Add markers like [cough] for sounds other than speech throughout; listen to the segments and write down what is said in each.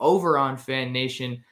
over on Fan Nation.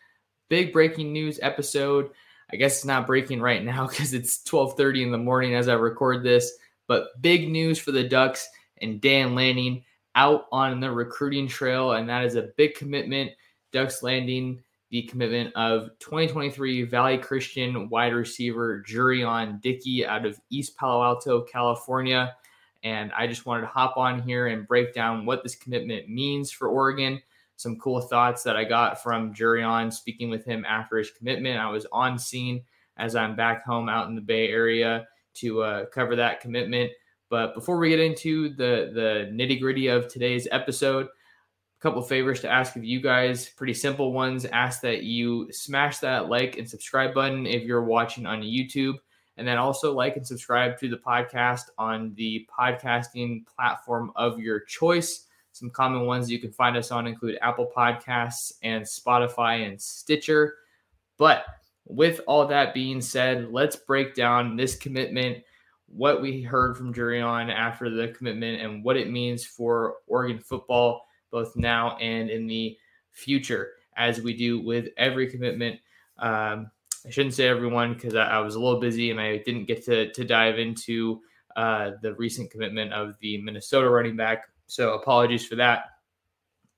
Big breaking news episode. I guess it's not breaking right now [laughs] because it's 12:30 in the morning as I record this, but big news for the Ducks and Dan Lanning out on the recruiting trail, and that is a big commitment. Ducks landing the commitment of 2023 Valley Christian wide receiver Jurrion Dickey out of East Palo Alto, California. And I just wanted to hop on here and break down what this commitment means for Oregon. Some cool thoughts that I got from Jurrion speaking with him after his commitment. I was on scene as I'm back home out in the Bay Area to uh, cover that commitment. But before we get into the the nitty gritty of today's episode, a couple favors to ask of you guys, pretty simple ones. Ask that you smash that like and subscribe button if you're watching on YouTube. And then also like and subscribe to the podcast on the podcasting platform of your choice. Some common ones you can find us on include Apple Podcasts and Spotify and Stitcher. But with all that being said, let's break down this commitment, what we heard from Jurrion after the commitment, and what it means for Oregon football both now and in the future, as we do with every commitment. Um, I shouldn't say everyone because I, I, was a little busy and I didn't get to, to dive into uh, the recent commitment of the Minnesota running back. So apologies for that.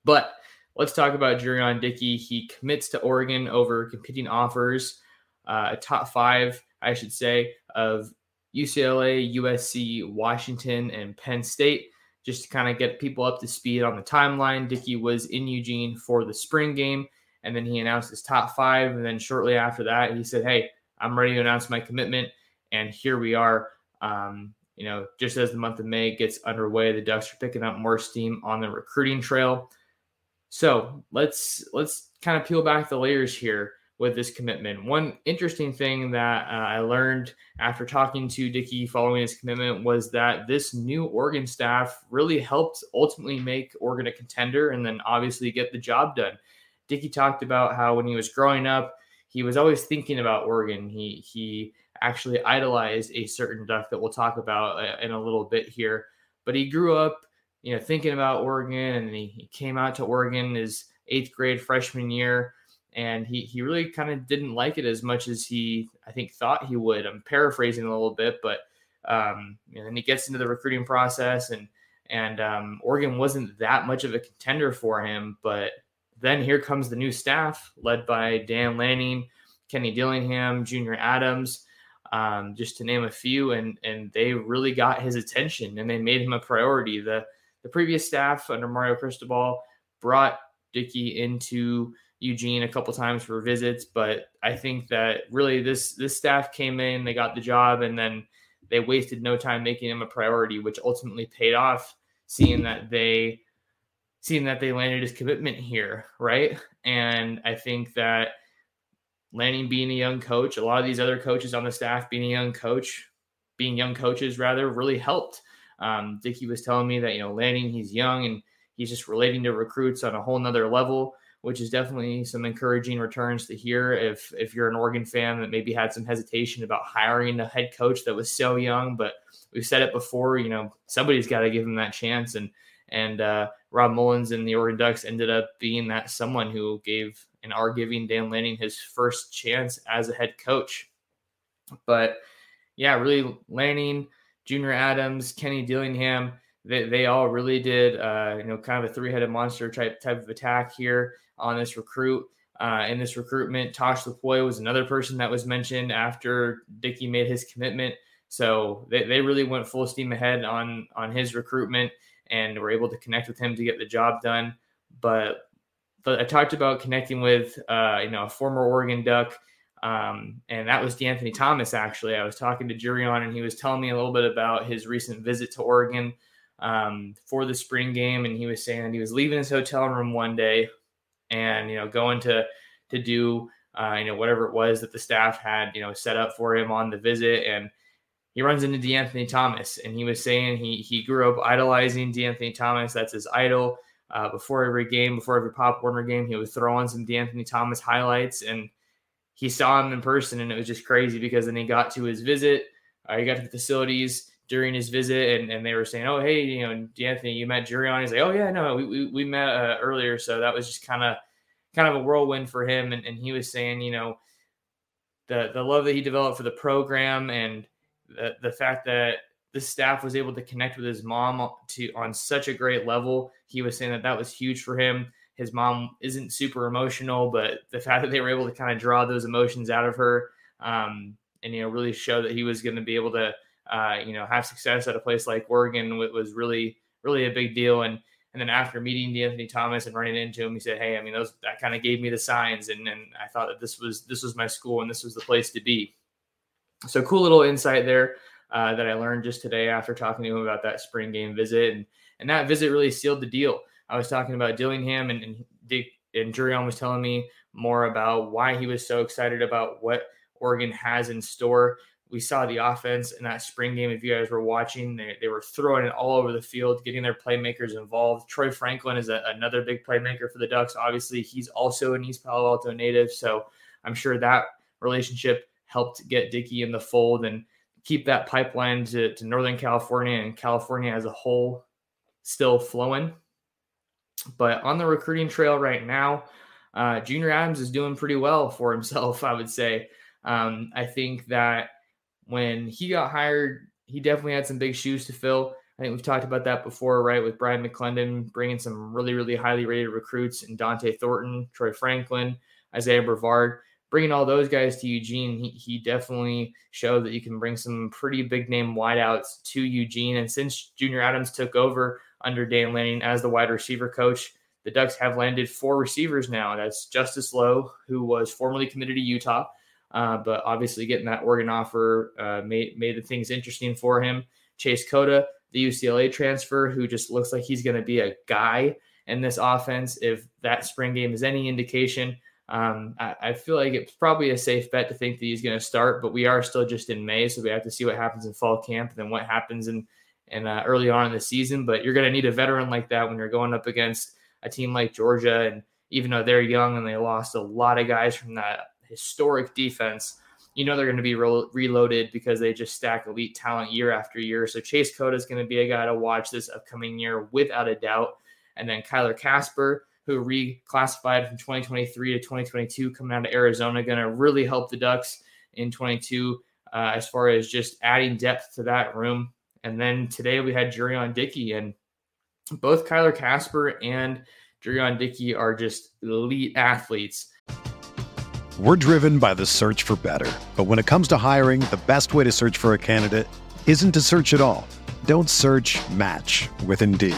But let's talk about Jurrion Dickey. He commits to Oregon over competing offers, uh, a top five, I should say, of UCLA, USC, Washington, and Penn State just to kind of get people up to speed on the timeline. Dickey was in Eugene for the spring game, and then he announced his top five. And then shortly after that, he said, Hey, I'm ready to announce my commitment. And here we are. Um, you know, just as the month of May gets underway, the Ducks are picking up more steam on the recruiting trail. So let's let's kind of peel back the layers here with this commitment. One interesting thing that uh, I learned after talking to Dickey following his commitment was that this new Oregon staff really helped ultimately make Oregon a contender and then obviously get the job done. Dickey talked about how when he was growing up, he was always thinking about Oregon. He he actually idolized a certain duck that we'll talk about uh, in a little bit here. But he grew up, you know, thinking about Oregon, and he, he came out to Oregon his eighth grade freshman year and he he really kind of didn't like it as much as he I think thought he would. I'm paraphrasing a little bit, but um, and then he gets into the recruiting process, and and um, Oregon wasn't that much of a contender for him. But then here comes the new staff led by Dan Lanning, Kenny Dillingham, Junior Adams, um, just to name a few, and and they really got his attention and they made him a priority. The the previous staff under Mario Cristobal brought Dickey into Eugene a couple times for visits, but I think that really this this staff came in, they got the job, and then they wasted no time making him a priority, which ultimately paid off. Seeing that they seeing that they landed his commitment here, right? And I think that Lanning being a young coach, a lot of these other coaches on the staff being a young coach, being young coaches rather, really helped. Um, Dickey was telling me that you know Lanning, he's young and he's just relating to recruits on a whole nother level which is definitely some encouraging returns to hear if if you're an Oregon fan that maybe had some hesitation about hiring a head coach that was so young, but we've said it before. You know, somebody's got to give him that chance, and and uh, Rob Mullens and the Oregon Ducks ended up being that someone who gave and are giving Dan Lanning his first chance as a head coach. But yeah, really Lanning, Junior Adams, Kenny Dillingham, they, they all really did, uh, you know, kind of a three headed monster type type of attack here on this recruit. Uh, in this recruitment, Tosh Lupoi was another person that was mentioned after Dickey made his commitment. So they, they really went full steam ahead on on his recruitment and we were able to connect with him to get the job done. But but I talked about connecting with uh, you know a former Oregon Duck, um, and that was De'Anthony Thomas. Actually, I was talking to Jurrion, and he was telling me a little bit about his recent visit to Oregon um, for the spring game, and he was saying that he was leaving his hotel room one day, and you know going to to do uh, you know whatever it was that the staff had you know set up for him on the visit, and he runs into De'Anthony Thomas, and he was saying he he grew up idolizing De'Anthony Thomas. That's his idol. Uh, before every game, before every Pop Warner game, he would throw on some De'Anthony Thomas highlights, and he saw him in person, and it was just crazy because then he got to his visit, uh, he got to the facilities during his visit, and, and they were saying, "Oh, hey, you know, De'Anthony, you met Jurrion." He's like, "Oh yeah, no, we we, we met uh, earlier," so that was just kind of kind of a whirlwind for him, and, and he was saying, you know, the the love that he developed for the program and the the fact that the staff was able to connect with his mom to on such a great level. He was saying that that was huge for him. His mom isn't super emotional, but the fact that they were able to kind of draw those emotions out of her, um, and you know, really show that he was going to be able to, uh, you know, have success at a place like Oregon was really, really a big deal. And and then after meeting De'Anthony Thomas and running into him, he said, "Hey, I mean, those that kind of gave me the signs, and and I thought that this was this was my school and this was the place to be." So cool little insight there uh, that I learned just today after talking to him about that spring game visit, and and that visit really sealed the deal. I was talking about Dillingham, and and Dick and Jurrion was telling me more about why he was so excited about what Oregon has in store. We saw the offense in that spring game. If you guys were watching, they, they were throwing it all over the field, getting their playmakers involved. Troy Franklin is a, another big playmaker for the Ducks. Obviously, he's also an East Palo Alto native, so I'm sure that relationship helped get Dickey in the fold. And keep that pipeline to, to Northern California and California as a whole still flowing. But on the recruiting trail right now, uh, Junior Adams is doing pretty well for [laughs] himself, I would say. Um, I think that when he got hired, he definitely had some big shoes to fill. I think we've talked about that before, right? With Brian McClendon bringing some really, really highly rated recruits and Dont'e Thornton, Troy Franklin, Isaiah Brevard bringing all those guys to Eugene, he, he definitely showed that you can bring some pretty big name wideouts to Eugene. And since Junior Adams took over under Dan Lanning as the wide receiver coach, the Ducks have landed four receivers now. That's Justius Lowe, who was formerly committed to Utah, uh, but obviously getting that Oregon offer uh, made made the things interesting for him. Chase Cota, the UCLA transfer, who just looks like he's going to be a guy in this offense. If that spring game is any indication, um, I, I, feel like it's probably a safe bet to think that he's going to start, but we are still just in May, so we have to see what happens in fall camp and then what happens in and uh, early on in the season. But you're going to need a veteran like that when you're going up against a team like Georgia, and even though they're young and they lost a lot of guys from that historic defense, you know they're going to be re- reloaded because they just stack elite talent year after year. So Chase Cota is going to be a guy to watch this upcoming year without a doubt, and then Kyler Kasper who reclassified from 2023 to 2022 coming out of Arizona, going to really help the Ducks in 22 uh, as far as just adding depth to that room. And then today we had Jurrion Dickey, and both Kyler Kasper and Jurrion Dickey are just elite athletes. We're driven by the search for better. But when it comes to hiring, the best way to search for a candidate isn't to search at all. Don't search match with Indeed.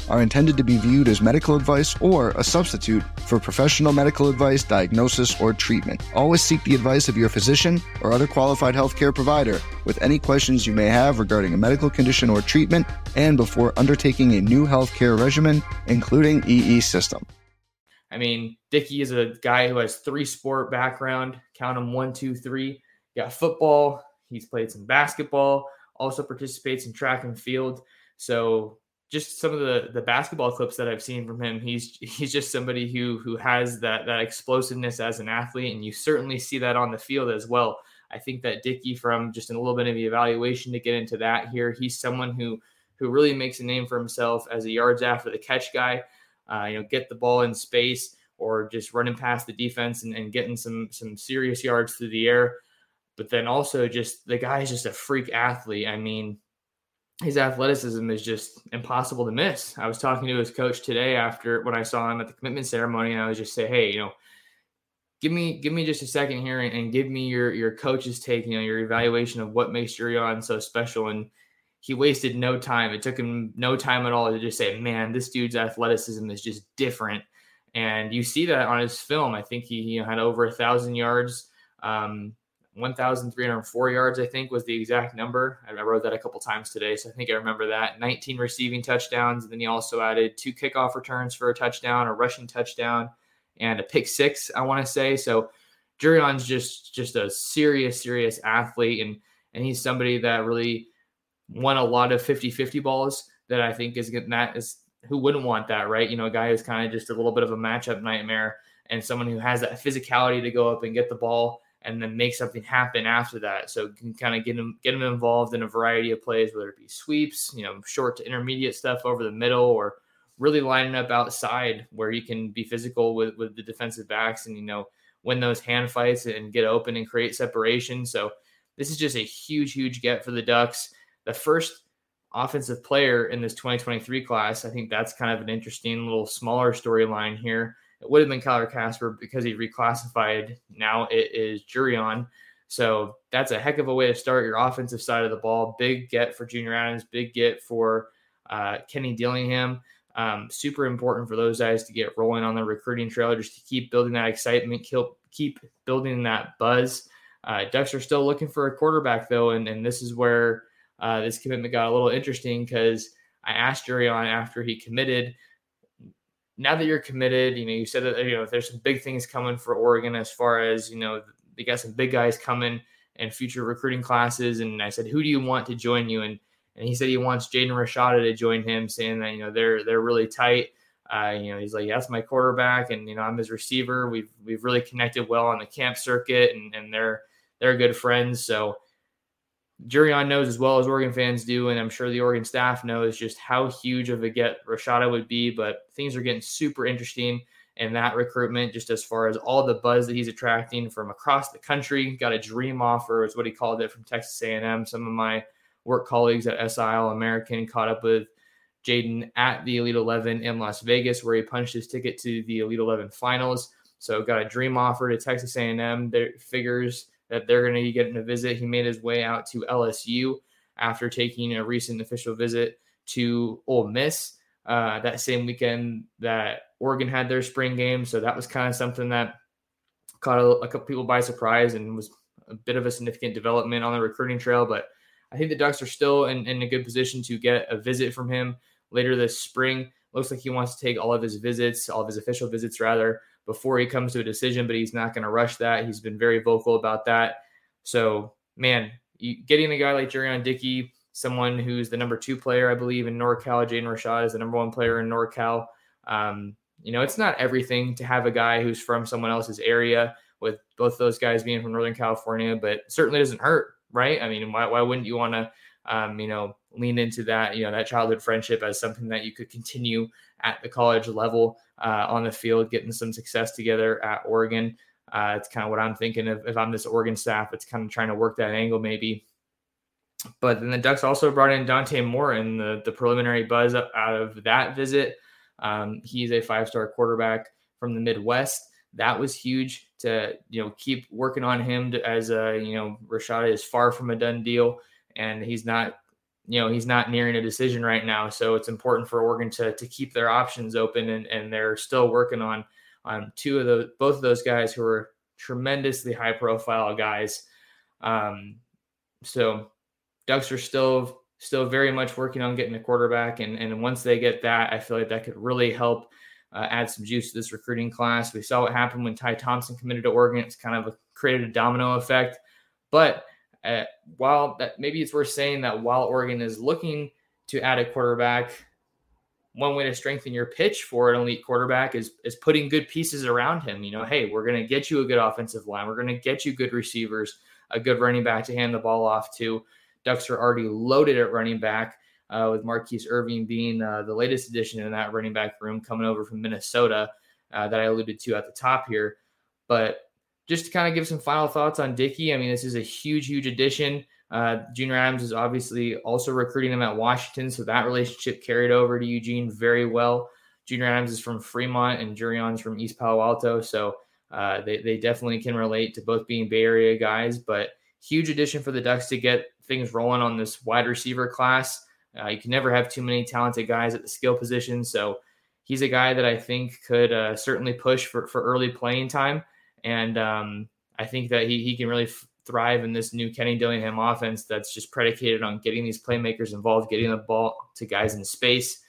are intended to be viewed as medical advice or a substitute for professional medical advice, diagnosis, or treatment. Always seek the advice of your physician or other qualified healthcare provider with any questions you may have regarding a medical condition or treatment and before undertaking a new healthcare regimen, including EE system. I mean, Dickey is a guy who has three sport background. Count them one, two, three. got football. He's played some basketball. Also participates in track and field. So just some of the the basketball clips that I've seen from him, he's he's just somebody who who has that that explosiveness as an athlete, and you certainly see that on the field as well. I think that Dickey, from just a little bit of the evaluation to get into that here, he's someone who who really makes a name for himself as a yards after the catch guy. Uh, you know, get the ball in space or just running past the defense and, and getting some some serious yards through the air. But then also just the guy is just a freak athlete. I mean, his athleticism is just impossible to miss. I was talking to his coach today after when I saw him at the commitment ceremony, and I was just say, hey, you know, give me give me just a second here and, and give me your your coach's take, you know, your evaluation of what makes Jurrion so special. And he wasted no time. It took him no time at all to just say, man, this dude's athleticism is just different. And you see that on his film. I think he you know, had over a thousand yards. Um, 1,304 yards, I think was the exact number. I wrote that a couple times today, so I think I remember that. 19 receiving touchdowns. And then he also added two kickoff returns for a touchdown, a rushing touchdown, and a pick six, I want to say. So Jurrion's just just a serious, serious athlete, and and he's somebody that really won a lot of 50-50 balls that I think is getting that is who wouldn't want that, right? You know, a guy who's kind of just a little bit of a matchup nightmare and someone who has that physicality to go up and get the ball and then make something happen after that. So you can kind of get them get them involved in a variety of plays, whether it be sweeps, you know, short to intermediate stuff over the middle, or really lining up outside where you can be physical with with the defensive backs and you know win those hand fights and get open and create separation. So this is just a huge, huge get for the Ducks. The first offensive player in this 2023 class. I think that's kind of an interesting little smaller storyline here. It would have been Kyler Kasper because he reclassified. Now it is Jurrion. So that's a heck of a way to start your offensive side of the ball. Big get for Junior Adams, big get for uh, Kenny Dillingham. Um, super important for those guys to get rolling on the recruiting trail, just to keep building that excitement, keep building that buzz. Uh, Ducks are still looking for a quarterback, though, and, and this is where uh, this commitment got a little interesting because I asked Jurrion after he committed now that you're committed, you know, you said that you know there's some big things coming for Oregon as far as you know they got some big guys coming and future recruiting classes. And I said, who do you want to join you? And and he said he wants Jaden Rashada to join him, saying that you know they're they're really tight. Uh, you know, he's like, that's my quarterback, and you know, I'm his receiver. We've we've really connected well on the camp circuit, and and they're they're good friends. So Jurrion knows as well as Oregon fans do, and I'm sure the Oregon staff knows just how huge of a get Rashada would be. But things are getting super interesting in that recruitment, just as far as all the buzz that he's attracting from across the country. Got a dream offer, is what he called it, from Texas A&M. Some of my work colleagues at SI All American caught up with Jaden at the Elite 11 in Las Vegas, where he punched his ticket to the Elite 11 finals. So got a dream offer to Texas A&M. Their figures that they're going to be getting a visit. He made his way out to LSU after taking a recent official visit to Ole Miss. uh, that same weekend that Oregon had their spring game. So that was kind of something that caught a, a couple people by surprise and was a bit of a significant development on the recruiting trail. But I think the Ducks are still in, in a good position to get a visit from him later this spring. Looks like he wants to take all of his visits, all of his official visits rather, before he comes to a decision, but he's not going to rush that. He's been very vocal about that. So, man, you, getting a guy like Jurrion Dickey, someone who's the number two player, I believe, in NorCal, Jaden Rashad is the number one player in NorCal. Um, you know, it's not everything to have a guy who's from someone else's area, with both those guys being from Northern California, but certainly doesn't hurt, right? I mean, why, why wouldn't you want to, um, you know, lean into that, you know, that childhood friendship as something that you could continue at the college level uh, on the field, getting some success together at Oregon. Uh, it's kind of what I'm thinking of if I'm this Oregon staff. It's kind of trying to work that angle maybe. But then the Ducks also brought in Dante Moore and the, the preliminary buzz out of that visit. Um, he's a five star quarterback from the Midwest. That was huge to you know keep working on him to, as a you know Rashada is far from a done deal, and he's not you know he's not nearing a decision right now. So it's important for Oregon to to keep their options open, and and they're still working on on two of the both of those guys who are tremendously high profile guys. Um, so Ducks are still still very much working on getting a quarterback, and and once they get that, I feel like that could really help uh, add some juice to this recruiting class. We saw what happened when Ty Thompson committed to Oregon. It's kind of a, created a domino effect. But uh, while that maybe it's worth saying that while Oregon is looking to add a quarterback, one way to strengthen your pitch for an elite quarterback is is putting good pieces around him. You know, hey, we're going to get you a good offensive line. We're going to get you good receivers, a good running back to hand the ball off to. Ducks are already loaded at running back uh, with Mar'Keise Irving being uh, the latest addition in that running back room coming over from Minnesota uh, that I alluded to at the top here. But just to kind of give some final thoughts on Dickey, I mean, this is a huge, huge addition. Uh, Junior Adams is obviously also recruiting him at Washington, so that relationship carried over to Eugene very well. Junior Adams is from Fremont and Jurrion's from East Palo Alto, so uh, they, they definitely can relate to both being Bay Area guys. But huge addition for the Ducks to get things rolling on this wide receiver class. Uh, you can never have too many talented guys at the skill position. So he's a guy that I think could uh, certainly push for, for early playing time. And um, I think that he, he can really f- thrive in this new Kenny Dillingham offense that's just predicated on getting these playmakers involved, getting the ball to guys in space.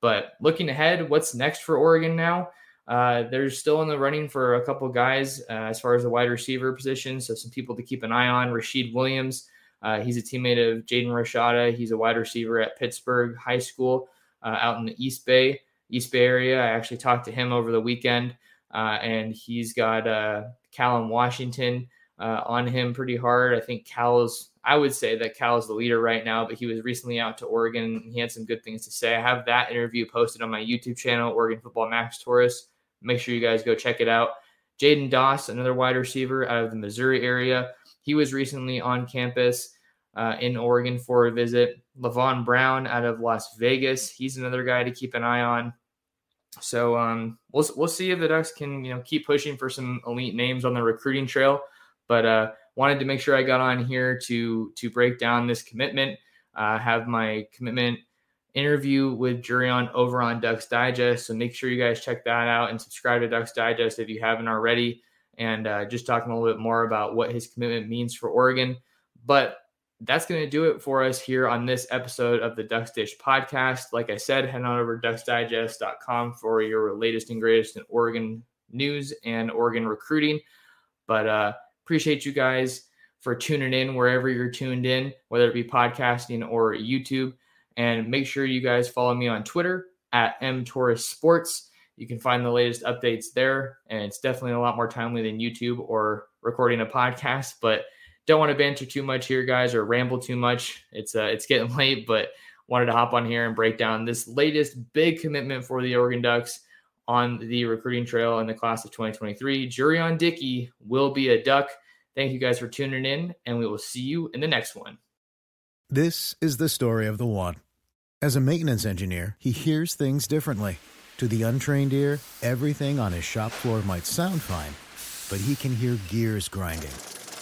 But looking ahead, what's next for Oregon now? Uh, they're still in the running for a couple guys uh, as far as the wide receiver position. So some people to keep an eye on. Rashid Williams uh, he's a teammate of Jaden Rashada. He's a wide receiver at Pittsburg High School uh, out in the East Bay, East Bay area. I actually talked to him over the weekend, uh, and he's got uh, Washington uh, on him pretty hard. I think Cal's, I would say that Cal is the leader right now, but he was recently out to Oregon. he had some good things to say. I have that interview posted on my YouTube channel, Oregon Football Max Torres. Make sure you guys go check it out. Jaden Doss, another wide receiver out of the Missouri area. He was recently on campus uh, in Oregon for a visit. Levon Brown out of Las Vegas. He's another guy to keep an eye on. So um, we'll we'll see if the Ducks can you know keep pushing for some elite names on the recruiting trail. But uh, wanted to make sure I got on here to to break down this commitment. Uh, have my commitment interview with Jurrion over on Ducks Digest. So make sure you guys check that out and subscribe to Ducks Digest if you haven't already and uh, just talking a little bit more about what his commitment means for Oregon. But that's going to do it for us here on this episode of the Ducks Dish podcast. Like I said, head on over to ducksdigest.com for your latest and greatest in Oregon news and Oregon recruiting. But uh, appreciate you guys for tuning in wherever you're tuned in, whether it be podcasting or YouTube. And make sure you guys follow me on Twitter at mtorresports. Sports you can find the latest updates there. And it's definitely a lot more timely than YouTube or recording a podcast. But don't want to banter too much here, guys, or ramble too much. It's uh, it's getting [laughs] late, but wanted to hop on here and break down this latest big commitment for the Oregon Ducks on the recruiting trail in the class of 2023. Jurrion Dickey will be a Duck. Thank you guys for tuning in, and we will see you in the next one. This is the story of the one. As a maintenance engineer, he hears things differently to the untrained ear, everything on his shop floor might sound fine, but he can hear gears grinding